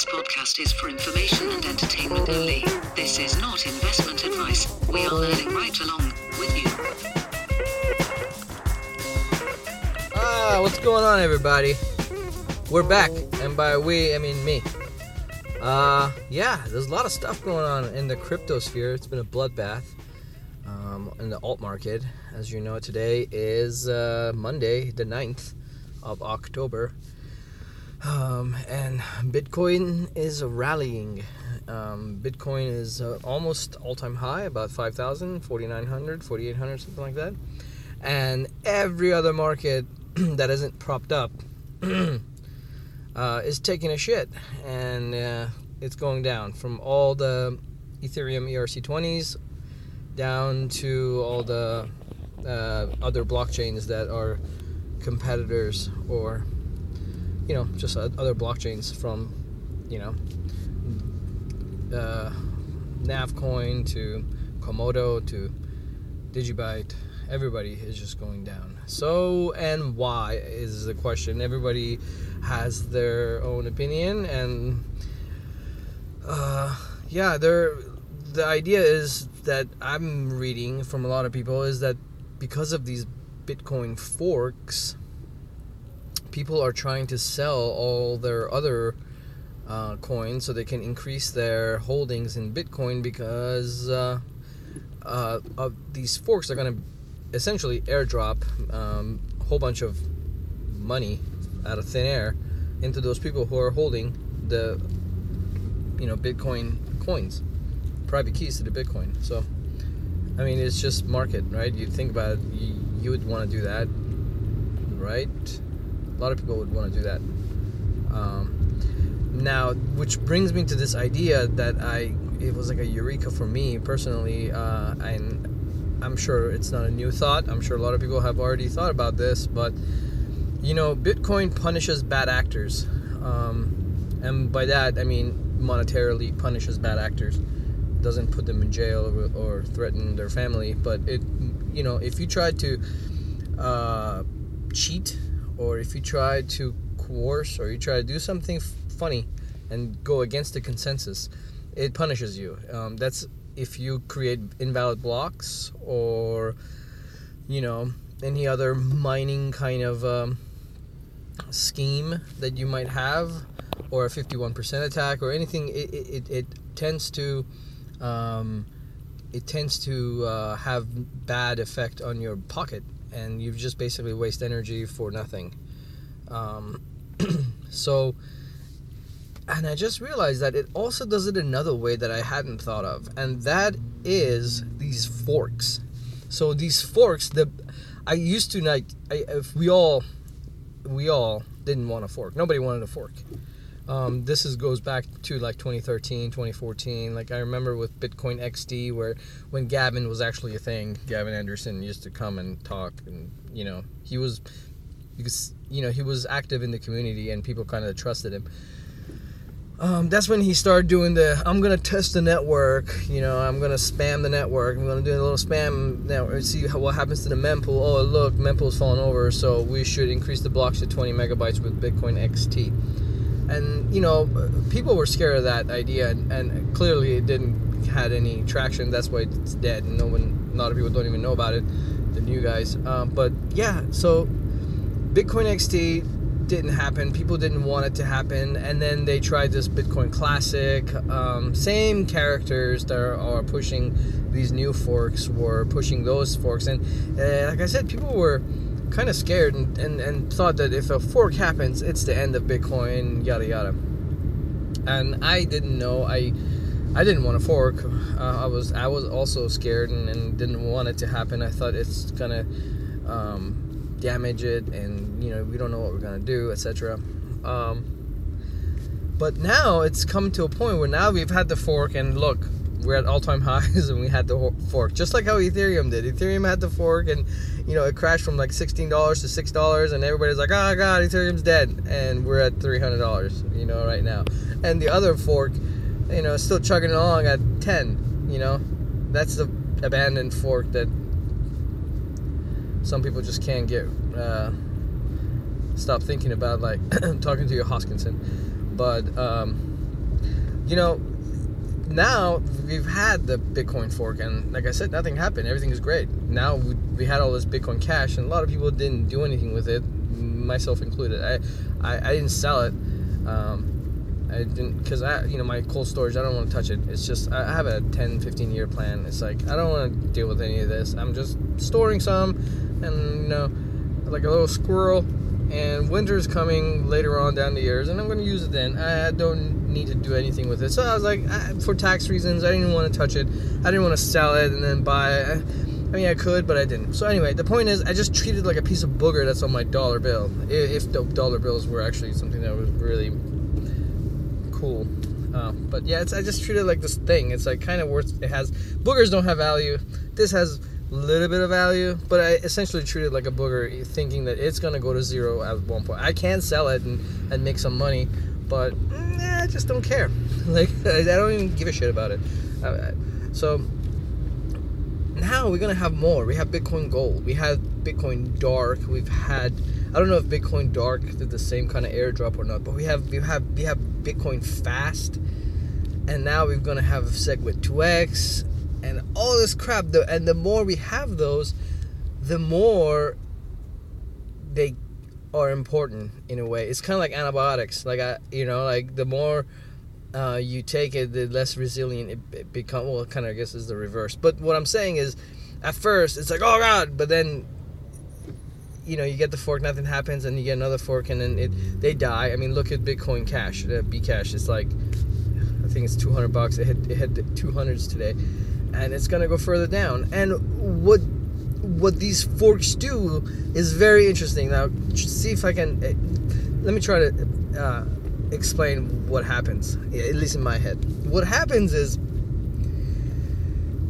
This podcast is for information and entertainment only. This is not investment advice. We are learning right along with you. Ah, what's going on, everybody? We're back, and by we, I mean me. Uh, yeah, there's a lot of stuff going on in the crypto sphere. It's been a bloodbath um, in the alt market. As you know, today is uh, Monday, the 9th of October. Um, and Bitcoin is rallying. Um, Bitcoin is uh, almost all time high, about 5,000, 4,900, 4,800, something like that. And every other market that isn't propped up uh, is taking a shit. And uh, it's going down from all the Ethereum ERC20s down to all the uh, other blockchains that are competitors or you know, just other blockchains from, you know, uh, Navcoin to Komodo to Digibyte. Everybody is just going down. So and why is the question. Everybody has their own opinion, and uh, yeah, there. The idea is that I'm reading from a lot of people is that because of these Bitcoin forks, people are trying to sell all their other uh, coins so they can increase their holdings in Bitcoin because uh, uh, of these forks are going to essentially airdrop um, a whole bunch of money out of thin air into those people who are holding the you know Bitcoin coins, private keys to the Bitcoin. So, I mean, it's just market, right? You think about it, you, you would want to do that, right? A lot of people would want to do that. Um, now, which brings me to this idea that I it was like a eureka for me personally, uh, and I'm sure it's not a new thought. I'm sure a lot of people have already thought about this, but you know, Bitcoin punishes bad actors, um, and by that I mean monetarily punishes bad actors. Doesn't put them in jail or, or, threaten their family, but it, you know, if you try to uh, cheat or if you try to coerce or you try to do something f- funny and go against the consensus, it punishes you. Um, that's if you create invalid blocks or, you know, any other mining kind of um, scheme that you might have, or a 51% attack or anything, it, it, it tends to. Um, it tends to uh, have bad effect on your pocket and you just basically waste energy for nothing. Um, so, and I just realized that it also does it another way that I hadn't thought of, and that is these forks. So these forks, the I used to like, I, if we all, we all didn't want a fork. Nobody wanted a fork. Um, this is goes back to like 2013 2014 like i remember with bitcoin xt where when gavin was actually a thing gavin andresen used to come and talk and you know he was because you know he was active in the community and people kind of trusted him. Um, that's when he started doing the i'm gonna test the network you know i'm gonna spam the network i'm gonna do a little spam network see how, what happens to the mempool. Oh look mempool's falling over so we should increase the blocks to 20 megabytes with bitcoin xt and you know people were scared of that idea and, and, clearly it didn't had any traction. That's why it's dead. And no one a lot of people don't even know about it the new guys. Um, but yeah so bitcoin xt didn't happen. People didn't want it to happen. And then they tried this bitcoin classic. Um, same characters that are, are, pushing these new forks were pushing those forks. And uh, like i said people were kind of scared and, and, and thought that if a fork happens, it's the end of Bitcoin, yada yada. And I didn't know. I I didn't want a fork. Uh, I was I was also scared and, and, didn't want it to happen. I thought it's gonna um, damage it, and you know we don't know what we're gonna do, etc. Um, but now it's come to a point where now we've had the fork, and look, we're at all-time highs and we had the fork just like how ethereum did. Ethereum had the fork and you know it crashed from like $16 to $6 and everybody's like oh god ethereum's dead. And we're at $300 you know right now. And the other fork you know still chugging along at 10 you know? That's the abandoned fork that some people just can't get uh, stop thinking about like talking to your hoskinson. But um, you know, now we've had the Bitcoin fork, and like I said, nothing happened. Everything is great. Now we, we had all this Bitcoin Cash, and a lot of people didn't do anything with it, myself included. I I, I didn't sell it. Um, I didn't because I you know my cold storage I don't want to touch it. It's just I have a 10 15 year plan. It's like I don't want to deal with any of this. I'm just storing some and you know like a little squirrel and winter's coming later on down the years and I'm going to use it then. I don't need to do anything with it. So I was like I, for tax reasons I didn't want to touch it. I didn't want to sell it and then buy it. I mean, I could, but I didn't. So anyway, the point is, I just treated like a piece of booger that's on my dollar bill. If the dollar bills were actually something that was really cool. Uh, but yeah, I just treat it like this thing. It's like kind of worth. It has boogers don't have value. This has little bit of value, but I essentially treat it like a booger, thinking that it's gonna go to zero at one point. I can sell it and, and make some money, but mm, I just don't care. like I don't even give a shit about it. So now we're gonna have more. We have Bitcoin Gold. We have Bitcoin Dark. We've had I don't know if Bitcoin Dark did the same kind of airdrop or not, but we have we have we have Bitcoin Fast, and now we're gonna have SegWit 2x, and all this crap. And the more we have those, the more they are important in a way. It's kind of like antibiotics. Like I, you know, like the more uh, you take it, the less resilient it, it becomes. Well, kind of I guess is the reverse. But what I'm saying is, at first it's like oh god, but then you know you get the fork, nothing happens, and you get another fork, and then it they die. I mean, look at Bitcoin Cash, uh, Bcash. It's like I think it's 200 bucks. It hit it hit 200s today, and it's gonna go further down. And what what these forks do is very interesting. Now, see if I can. Uh, let me try to uh, explain what happens, at least in my head. What happens is,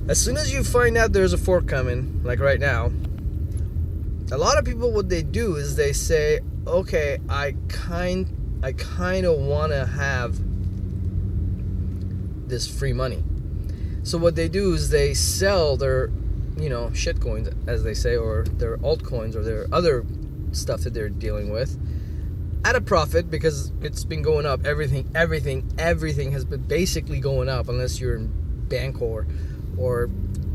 as soon as you find out there's a fork coming, like right now, a lot of people what they do is they say okay i kind i kind of want to have this free money so what they do is they sell their you know shit coins as they say or their altcoins or their other stuff that they're dealing with at a profit because it's been going up everything everything everything has been basically going up unless you're in Bancor or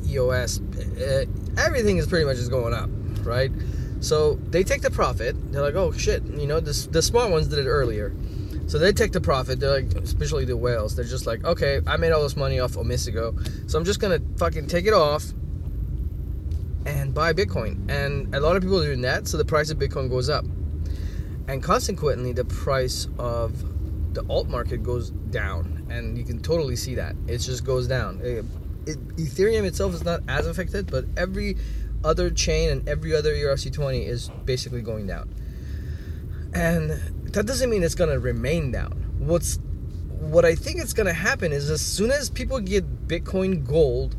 EOS eh, everything is pretty much just going up right? So they take the profit. They're like, oh shit, you know, this, the smart ones did it earlier. So they take the profit. They're like, especially the whales. They're just like, okay, I made all this money off Omisego, so I'm just gonna fucking take it off and buy Bitcoin. And a lot of people are doing that, so the price of Bitcoin goes up, and consequently, the price of the alt market goes down, and you can totally see that. It just goes down. It, it, Ethereum itself is not as affected, but every other chain and every other ERC20 is basically going down. And that doesn't mean it's to remain down. What's what I think going to happen is as soon as people get Bitcoin gold,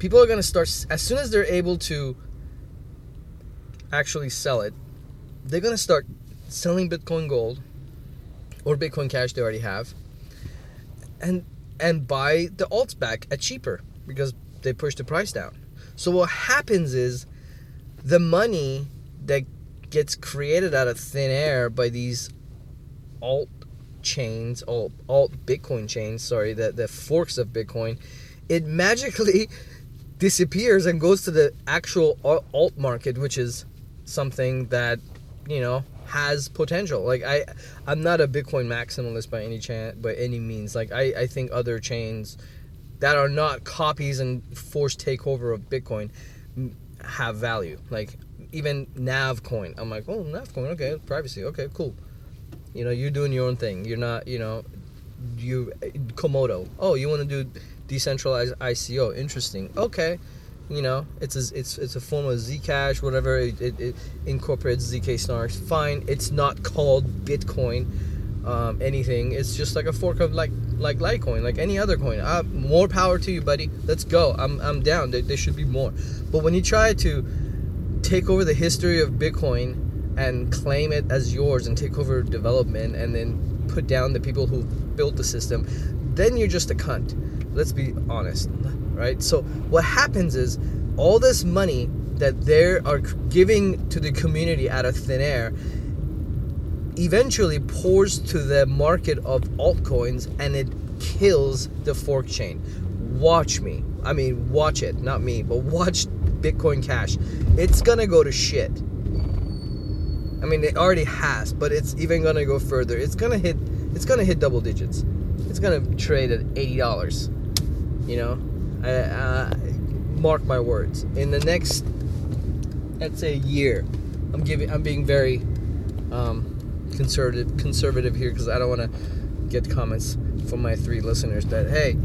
people are to start as soon as they're able to actually sell it, they're to start selling Bitcoin gold or Bitcoin cash they already have and and buy the alts back at cheaper because they push the price down. So what happens is the money that gets created out of thin air by these alt chains, alt alt Bitcoin chains, sorry, the, the forks of Bitcoin, it magically disappears and goes to the actual alt market, which is something that, you know, has potential. Like I I'm not a Bitcoin maximalist by any chance by any means. Like I, I think other chains that are not copies and forced takeover of Bitcoin have value. Like even Navcoin, I'm like, oh Navcoin, okay, privacy, okay, cool. You know, you're doing your own thing. You're not, you know, you Komodo. Oh, you want to do decentralized ICO? Interesting. Okay, you know, it's a, it's it's a form of Zcash, whatever. It, it, it incorporates zk snarks. Fine. It's not called Bitcoin um, anything. It's just like a fork of like like Litecoin, like any other coin. Uh, more power to you, buddy. Let's go. I'm I'm down. There, there should be more. But when you try to take over the history of Bitcoin and claim it as yours and take over development and then put down the people who built the system, then you're just a cunt. Let's be honest, right? So what happens is all this money that they are giving to the community out of thin air eventually pours to the market of altcoins and it kills the fork chain. Watch me. I mean, watch it, not me, but watch Bitcoin Cash. It's gonna go to shit. I mean, it already has, but it's even gonna go further. It's gonna hit. It's gonna hit double digits. It's gonna trade at eighty dollars. You know, I, mark my words. In the next, let's say, year, I'm giving. I'm being very um, conservative. Conservative here because I don't want to get comments from my three listeners that hey,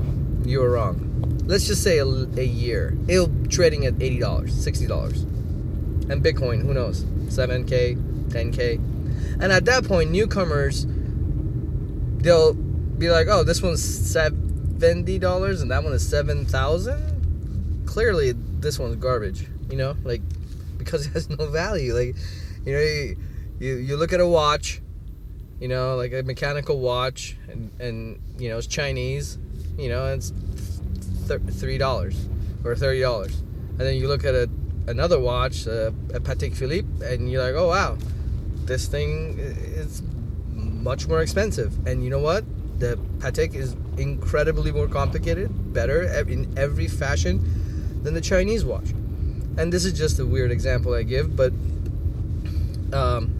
you were wrong. Let's just say a, a year. It'll trading at eighty dollars, sixty dollars, and Bitcoin. Who knows? Seven k, ten k, and at that point, newcomers they'll be like, oh, this one's seventy dollars and that one is seven thousand. Clearly, this one's garbage. You know, like because it has no value. Like, you know, you, you, you look at a watch, you know, like a mechanical watch, and and you know it's Chinese, you know, it's three dollars or thirty dollars, and then you look at a another watch, uh, a Patek Philippe, and you're like, oh wow, this thing is much more expensive. And you know what? The Patek is incredibly more complicated, better in every fashion than the Chinese watch. And this is just a weird example I give, but um,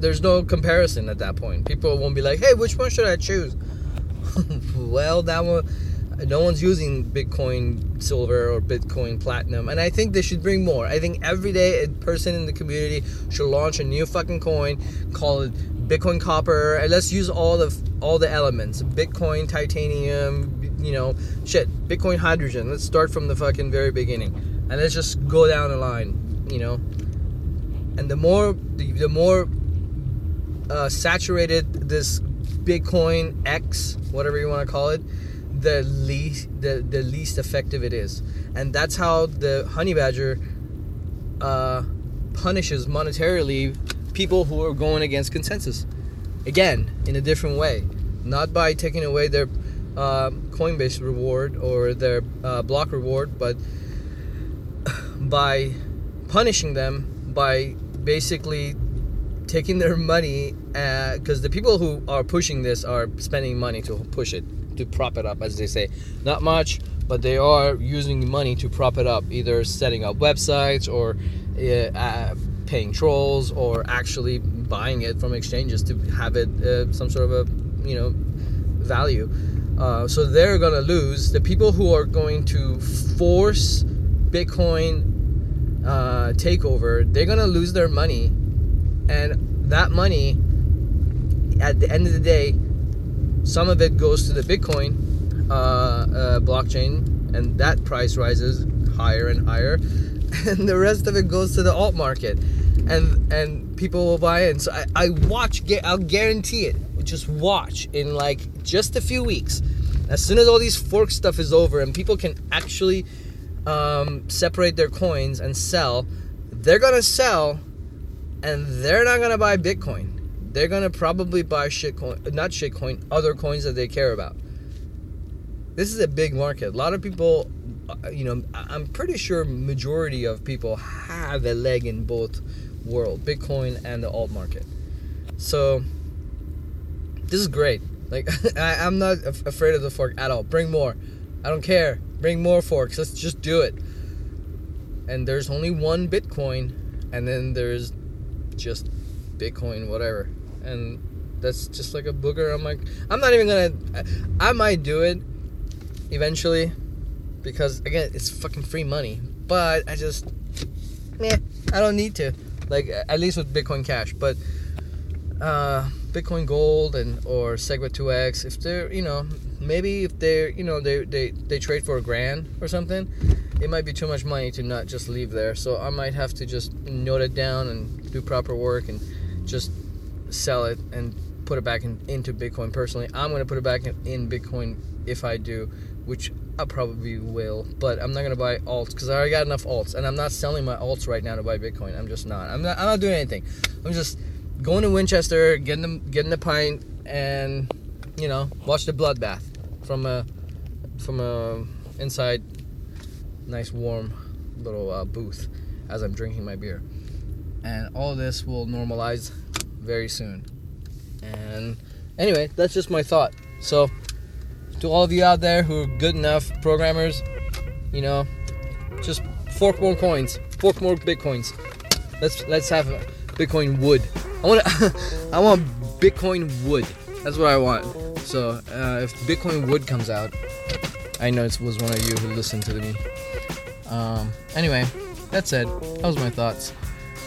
there's no comparison at that point. People won't be like, "Hey, which one should I choose?" well, that one no one's using Bitcoin Silver or Bitcoin Platinum, and I think they should bring more. I think every day a person in the community should launch a new fucking coin, call it Bitcoin Copper, and let's use all the all the elements: Bitcoin Titanium, you know, shit, Bitcoin Hydrogen. Let's start from the fucking very beginning, and let's just go down the line, you know. And the more the, the more uh, saturated this Bitcoin X, whatever you want to call it, the least the, the least effective it is. And that's how the honey badger uh, punishes monetarily people who are going against consensus. Again in a different way. Not by taking away their uh, coinbase reward or their uh, block reward but by punishing them by basically taking their money because uh, the people who are pushing this are spending money to push it to prop it up, as they say. Not much, but they are using money to prop it up, either setting up websites or uh, uh, paying trolls or actually buying it from exchanges to have it uh, some sort of a you know value. Uh, so they're gonna lose. The people who are going to force Bitcoin uh, takeover, they're gonna lose their money, and that money, at the end of the day, some of it goes to the Bitcoin uh, uh, blockchain, and that price rises higher and higher, and the rest of it goes to the alt market, and and people will buy in. So I, I watch. I'll guarantee it. Just watch in like just a few weeks. As soon as all these fork stuff is over and people can actually um, separate their coins and sell, they're gonna sell, and they're not gonna buy Bitcoin they're gonna probably buy shitcoin, not shitcoin, other coins that they care about. This is a big market. A lot of people, uh, you know, I'm pretty sure majority of people have a leg in both world, Bitcoin and the alt market. So this is great. Like I, am not afraid of the fork at all. Bring more. I don't care. Bring more forks. Let's just do it. And there's only one Bitcoin, and then there's just Bitcoin, whatever and that's just like a booger. I'm like, I'm not even gonna. I, might do it eventually because again, it's fucking free money. But I just, meh, I don't need to. Like at least with Bitcoin Cash, but uh, Bitcoin Gold and or Segwit 2x, if they're you know maybe if they're you know they they they trade for a grand or something, it might be too much money to not just leave there. So I might have to just note it down and do proper work and just sell it and put it back in, into Bitcoin personally. I'm going to put it back in, in, Bitcoin if I do, which I probably will. But I'm not going to buy alts because I already got enough alts, and I'm not selling my alts right now to buy Bitcoin. I'm just not. I'm not. I'm not doing anything. I'm just going to Winchester, getting the getting the pint, and you know, watch the bloodbath from a from a inside nice warm little uh, booth as I'm drinking my beer. And all this will normalize very soon. And anyway, that's just my thought. So, to all of you out there who are good enough programmers, you know, just fork more coins, fork more bitcoins. Let's let's have Bitcoin wood. I want I want Bitcoin wood. That's what I want. So uh, if Bitcoin wood comes out, I know it was one of you who listened to me. Um, anyway, that said, that was my thoughts.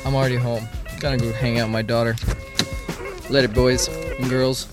I'm already home. Gotta go hang out with my daughter. Let it, boys and girls.